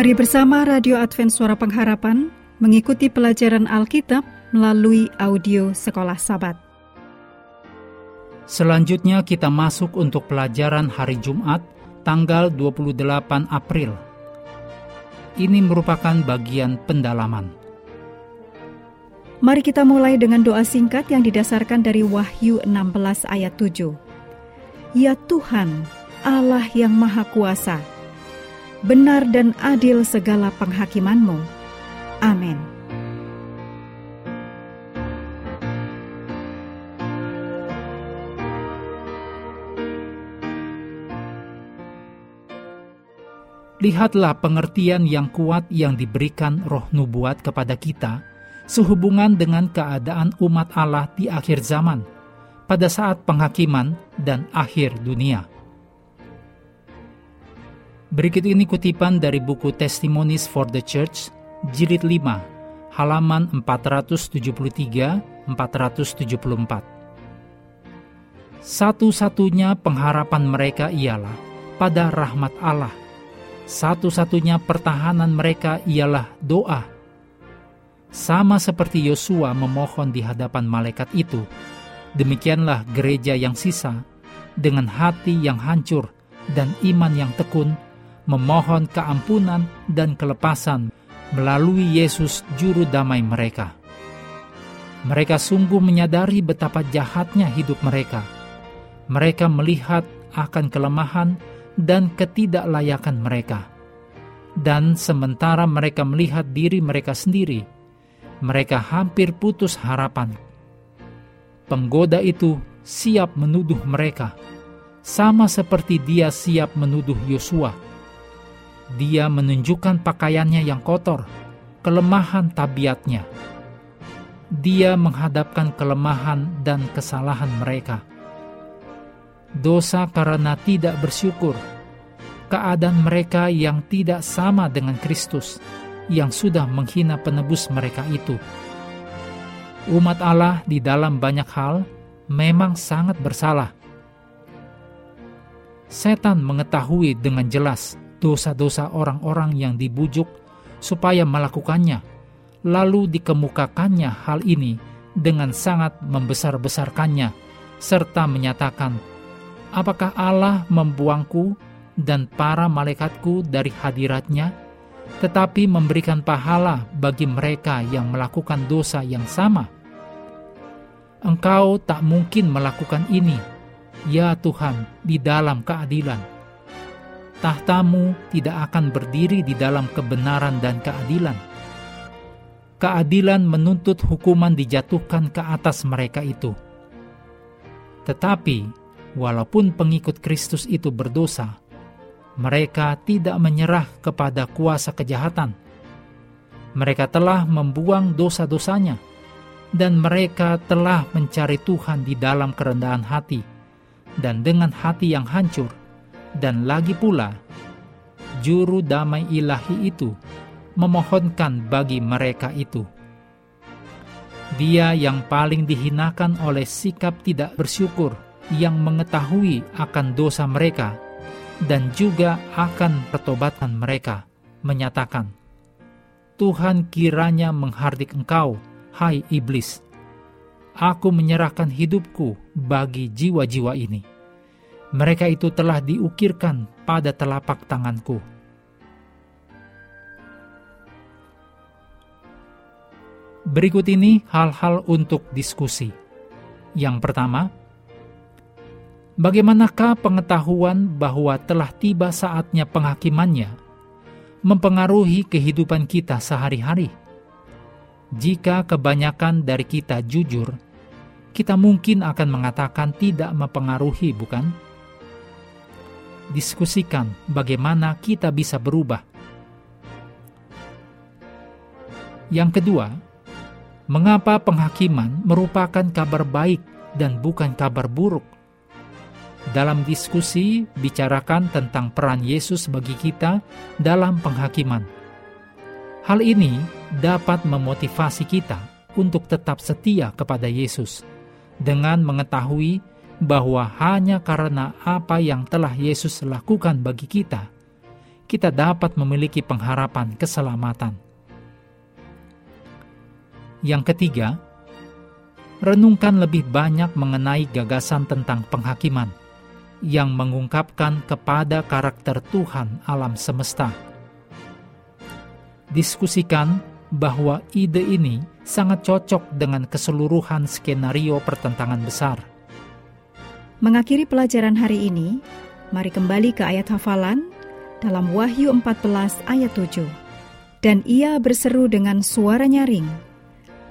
Mari bersama Radio Advent Suara Pengharapan mengikuti pelajaran Alkitab melalui audio Sekolah Sabat. Selanjutnya kita masuk untuk pelajaran hari Jumat tanggal 28 April. Ini merupakan bagian pendalaman. Mari kita mulai dengan doa singkat yang didasarkan dari Wahyu 16 ayat 7. Ya Tuhan, Allah yang Maha Kuasa, benar dan adil segala penghakimanmu. Amin. Lihatlah pengertian yang kuat yang diberikan roh nubuat kepada kita sehubungan dengan keadaan umat Allah di akhir zaman, pada saat penghakiman dan akhir dunia. Berikut ini kutipan dari buku Testimonies for the Church, jilid 5, halaman 473-474. Satu-satunya pengharapan mereka ialah pada rahmat Allah. Satu-satunya pertahanan mereka ialah doa. Sama seperti Yosua memohon di hadapan malaikat itu, demikianlah gereja yang sisa dengan hati yang hancur dan iman yang tekun memohon keampunan dan kelepasan melalui Yesus juru damai mereka. Mereka sungguh menyadari betapa jahatnya hidup mereka. Mereka melihat akan kelemahan dan ketidaklayakan mereka. Dan sementara mereka melihat diri mereka sendiri, mereka hampir putus harapan. Penggoda itu siap menuduh mereka, sama seperti dia siap menuduh Yosua dia menunjukkan pakaiannya yang kotor, kelemahan tabiatnya. Dia menghadapkan kelemahan dan kesalahan mereka. Dosa karena tidak bersyukur, keadaan mereka yang tidak sama dengan Kristus, yang sudah menghina penebus mereka itu. Umat Allah di dalam banyak hal memang sangat bersalah. Setan mengetahui dengan jelas dosa-dosa orang-orang yang dibujuk supaya melakukannya, lalu dikemukakannya hal ini dengan sangat membesar-besarkannya, serta menyatakan, Apakah Allah membuangku dan para malaikatku dari hadiratnya, tetapi memberikan pahala bagi mereka yang melakukan dosa yang sama? Engkau tak mungkin melakukan ini, ya Tuhan, di dalam keadilan tahtamu tidak akan berdiri di dalam kebenaran dan keadilan. Keadilan menuntut hukuman dijatuhkan ke atas mereka itu. Tetapi, walaupun pengikut Kristus itu berdosa, mereka tidak menyerah kepada kuasa kejahatan. Mereka telah membuang dosa-dosanya, dan mereka telah mencari Tuhan di dalam kerendahan hati, dan dengan hati yang hancur dan lagi pula, juru damai ilahi itu memohonkan bagi mereka itu. Dia yang paling dihinakan oleh sikap tidak bersyukur yang mengetahui akan dosa mereka dan juga akan pertobatan mereka, menyatakan, Tuhan kiranya menghardik engkau, hai iblis. Aku menyerahkan hidupku bagi jiwa-jiwa ini mereka itu telah diukirkan pada telapak tanganku. Berikut ini hal-hal untuk diskusi. Yang pertama, bagaimanakah pengetahuan bahwa telah tiba saatnya penghakimannya mempengaruhi kehidupan kita sehari-hari? Jika kebanyakan dari kita jujur, kita mungkin akan mengatakan tidak mempengaruhi, bukan? Diskusikan bagaimana kita bisa berubah. Yang kedua, mengapa penghakiman merupakan kabar baik dan bukan kabar buruk? Dalam diskusi, bicarakan tentang peran Yesus bagi kita dalam penghakiman. Hal ini dapat memotivasi kita untuk tetap setia kepada Yesus dengan mengetahui bahwa hanya karena apa yang telah Yesus lakukan bagi kita, kita dapat memiliki pengharapan keselamatan. Yang ketiga, renungkan lebih banyak mengenai gagasan tentang penghakiman yang mengungkapkan kepada karakter Tuhan alam semesta. Diskusikan bahwa ide ini sangat cocok dengan keseluruhan skenario pertentangan besar. Mengakhiri pelajaran hari ini, mari kembali ke ayat hafalan dalam Wahyu 14 ayat 7. Dan ia berseru dengan suara nyaring,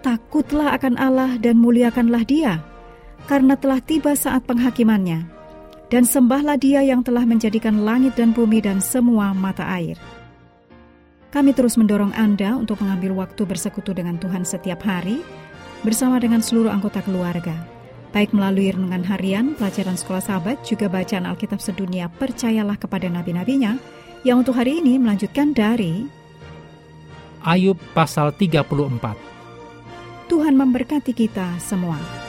Takutlah akan Allah dan muliakanlah dia, karena telah tiba saat penghakimannya dan sembahlah Dia yang telah menjadikan langit dan bumi dan semua mata air. Kami terus mendorong Anda untuk mengambil waktu bersekutu dengan Tuhan setiap hari bersama dengan seluruh anggota keluarga, baik melalui renungan harian, pelajaran sekolah sahabat, juga bacaan Alkitab sedunia, percayalah kepada nabi-nabinya, yang untuk hari ini melanjutkan dari Ayub pasal 34. Tuhan memberkati kita semua.